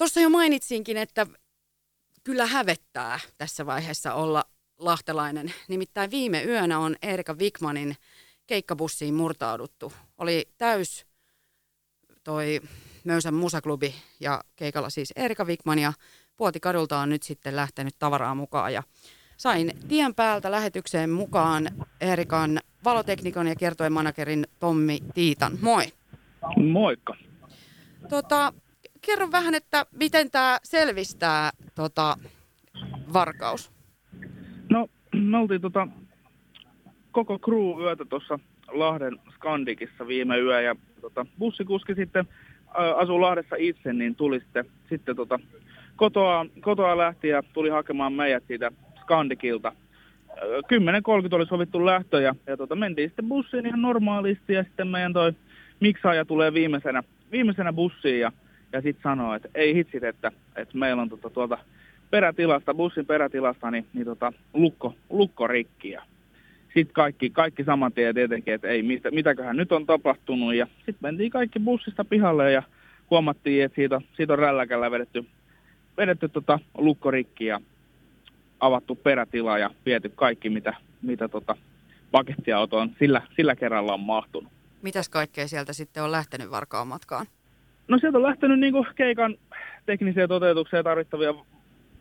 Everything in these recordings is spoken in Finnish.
Tuossa jo mainitsinkin, että kyllä hävettää tässä vaiheessa olla lahtelainen. Nimittäin viime yönä on Erika Wikmanin keikkabussiin murtauduttu. Oli täys toi Möysän musaklubi ja keikalla siis Erika Wikman ja Puotikadulta on nyt sitten lähtenyt tavaraa mukaan ja sain tien päältä lähetykseen mukaan Erikan valoteknikon ja kiertojen managerin Tommi Tiitan. Moi. Moikka. Tota, kerro vähän, että miten tämä selvistää tota, varkaus? No, me oltiin tota, koko crew yötä tuossa Lahden Skandikissa viime yö ja tota, bussikuski sitten asuu Lahdessa itse, niin tuli sitten, sitten tota, kotoa, kotoa lähti ja tuli hakemaan meidät siitä Skandikilta. 10.30 oli sovittu lähtö ja, ja tota, mentiin sitten bussiin ihan normaalisti ja sitten meidän toi miksaaja tulee viimeisenä, viimeisenä bussiin ja, ja sitten sanoo, että ei hitsit, että, että meillä on tota, tuolta perätilasta, bussin perätilasta, niin, niin tota, lukko, lukko rikki. Sitten kaikki, kaikki saman tien tietenkin, että ei, mistä, mitäköhän nyt on tapahtunut. Ja sitten mentiin kaikki bussista pihalle ja huomattiin, että siitä, siitä on rälläkällä vedetty, vedetty tota lukkorikki ja avattu perätila ja viety kaikki, mitä, mitä tota pakettiautoon sillä, sillä kerralla on mahtunut. Mitäs kaikkea sieltä sitten on lähtenyt varkaan matkaan? No sieltä on lähtenyt niin keikan tekniseen toteutukseen tarvittavia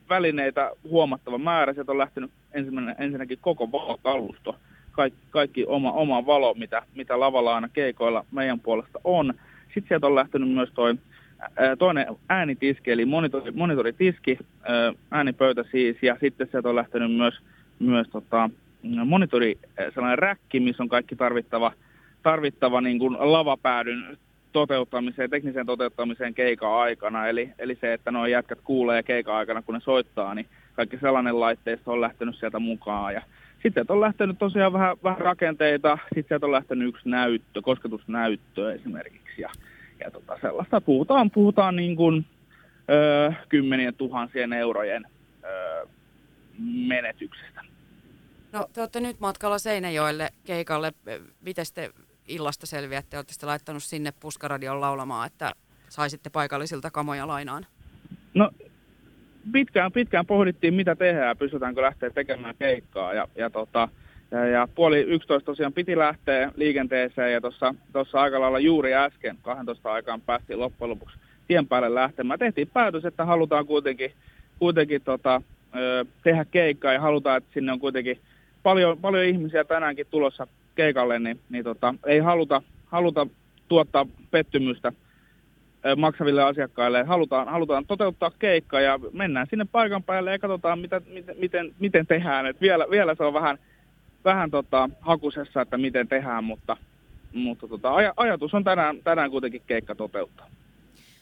välineitä huomattava määrä. Sieltä on lähtenyt ensinnäkin koko valokalusto, kaikki, kaikki oma, oma valo, mitä, mitä lavalla aina keikoilla meidän puolesta on. Sitten sieltä on lähtenyt myös toi toinen äänitiski, eli monitori, monitoritiski, äänipöytä siis, ja sitten sieltä on lähtenyt myös, myös tota, monitori, sellainen räkki, missä on kaikki tarvittava, tarvittava niin kuin lavapäädyn toteuttamiseen, tekniseen toteuttamiseen keikan aikana. Eli, eli se, että nuo jätkät kuulee keikan aikana, kun ne soittaa, niin kaikki sellainen laitteisto on lähtenyt sieltä mukaan. Ja sitten on lähtenyt tosiaan vähän, vähän rakenteita, sitten sieltä on lähtenyt yksi näyttö, kosketusnäyttö esimerkiksi. Ja, ja tota sellaista puhutaan, puhutaan niin kuin, ö, kymmenien tuhansien eurojen ö, menetyksestä. No te olette nyt matkalla Seinäjoelle keikalle. Miten te illasta selviätte? Olette sitten laittanut sinne puskaradion laulamaan, että saisitte paikallisilta kamoja lainaan? No pitkään, pitkään pohdittiin, mitä tehdään, pystytäänkö lähteä tekemään keikkaa. Ja, ja, tota, ja, ja puoli 11 tosiaan piti lähteä liikenteeseen ja tuossa aika lailla juuri äsken 12 aikaan päästiin loppujen lopuksi tien päälle lähtemään. Tehtiin päätös, että halutaan kuitenkin, kuitenkin tota, tehdä keikkaa ja halutaan, että sinne on kuitenkin paljon, paljon ihmisiä tänäänkin tulossa keikalle, niin, niin tota, ei haluta, haluta tuottaa pettymystä maksaville asiakkaille. Halutaan, halutaan toteuttaa keikka ja mennään sinne paikan päälle ja katsotaan, mitä, miten, miten, miten tehdään. Et vielä, vielä se on vähän, vähän tota, hakusessa, että miten tehdään, mutta, mutta tota, aj- ajatus on tänään, tänään kuitenkin keikka toteuttaa.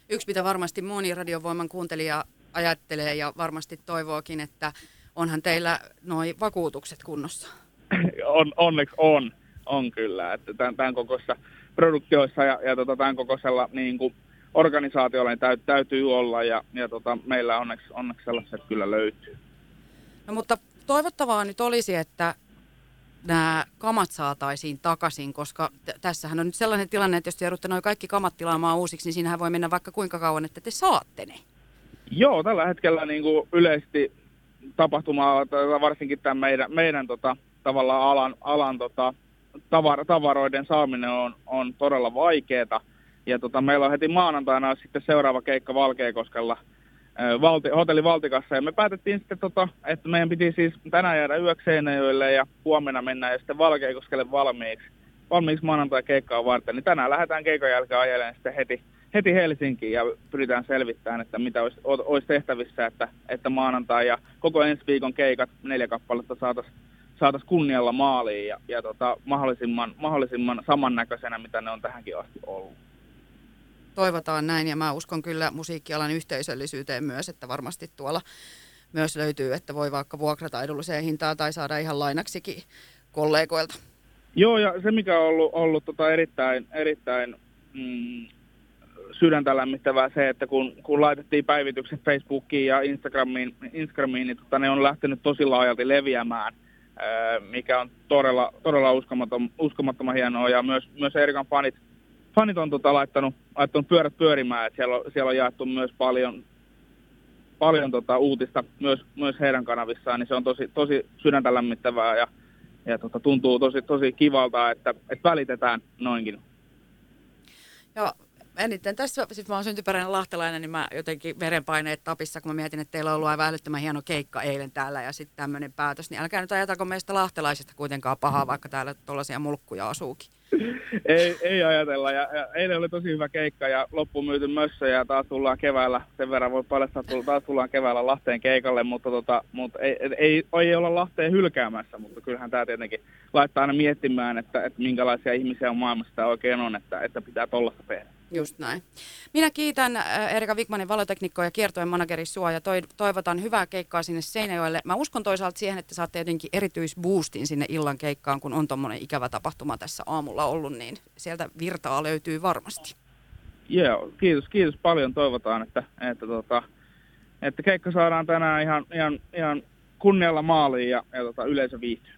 Yksi, mitä varmasti moni radiovoiman kuuntelija ajattelee ja varmasti toivookin, että onhan teillä noin vakuutukset kunnossa? on, onneksi on, on kyllä. Että tämän, tämän kokoisessa produktioissa ja, ja tota, tämän kokoisella niin kuin organisaatiolla niin täyt, täytyy olla ja, ja tota, meillä onneksi, onneksi sellaiset kyllä löytyy. No mutta toivottavaa nyt olisi, että nämä kamat saataisiin takaisin, koska t- tässähän on nyt sellainen tilanne, että jos te joudutte noin kaikki kamat tilaamaan uusiksi, niin siinähän voi mennä vaikka kuinka kauan, että te saatte ne. Joo, tällä hetkellä niin kuin yleisesti tapahtumaa, varsinkin tämän meidän, meidän tota, tavallaan alan, alan tota, tavar, tavaroiden saaminen on, on todella vaikeaa. Ja tota, meillä on heti maanantaina sitten seuraava keikka Valkeakoskella valti, hotelli Valtikassa. Ja me päätettiin sitten, tota, että meidän piti siis tänään jäädä yöksi ja huomenna mennä ja sitten Valkeakoskelle valmiiksi, valmiiksi maanantai keikkaa varten. Niin tänään lähdetään keikan jälkeen ajelemaan sitten heti, heti Helsinkiin ja pyritään selvittämään, että mitä olisi, olisi tehtävissä, että, että maanantai ja koko ensi viikon keikat, neljä kappaletta saataisiin saatais kunnialla maaliin ja, ja tota, mahdollisimman, mahdollisimman samannäköisenä, mitä ne on tähänkin asti ollut toivotaan näin ja mä uskon kyllä musiikkialan yhteisöllisyyteen myös, että varmasti tuolla myös löytyy, että voi vaikka vuokrata edulliseen hintaan tai saada ihan lainaksikin kollegoilta. Joo, ja se mikä on ollut, ollut tota erittäin, erittäin mm, sydäntä lämmittävää se, että kun, kun laitettiin päivitykset Facebookiin ja Instagramiin, Instagramiin niin tota, ne on lähtenyt tosi laajalti leviämään, mikä on todella, todella uskomaton, uskomattoman hienoa. Ja myös, myös Erikan fanit fanit on tota laittanut, laittanut pyörät pyörimään, että siellä on, siellä on jaettu myös paljon, paljon tota, uutista myös, myös heidän kanavissaan, niin se on tosi, tosi sydäntä lämmittävää ja, ja tota, tuntuu tosi, tosi kivalta, että, että välitetään noinkin. Joo, eniten tässä, siis mä oon syntyperäinen lahtelainen, niin mä jotenkin verenpaineet tapissa, kun mä mietin, että teillä on ollut aivan älyttömän hieno keikka eilen täällä ja sitten tämmöinen päätös, niin älkää nyt ajatako meistä lahtelaisista kuitenkaan pahaa, vaikka täällä tuollaisia mulkkuja asuukin. ei, ei ajatella. Ja, ja, eilen oli tosi hyvä keikka ja loppu myyty mössö ja taas tullaan keväällä, sen verran voi paljastaa, että taas tullaan keväällä Lahteen keikalle, mutta, tota, mutta ei, ei, ei, olla Lahteen hylkäämässä, mutta kyllähän tämä tietenkin laittaa aina miettimään, että, että minkälaisia ihmisiä on maailmassa oikein on, että, että pitää tollasta tehdä. Just näin. Minä kiitän äh, Erika Wigmanin valoteknikkoa ja kiertojen manageri Sua ja toivotan hyvää keikkaa sinne Seinäjoelle. Mä uskon toisaalta siihen, että saatte jotenkin erityisboostin sinne illan keikkaan, kun on tuommoinen ikävä tapahtuma tässä aamulla ollut, niin sieltä virtaa löytyy varmasti. Joo, kiitos, kiitos paljon. Toivotaan, että, että, tota, että keikka saadaan tänään ihan, ihan, ihan kunnialla maaliin ja, ja tota, yleisö viihtyy.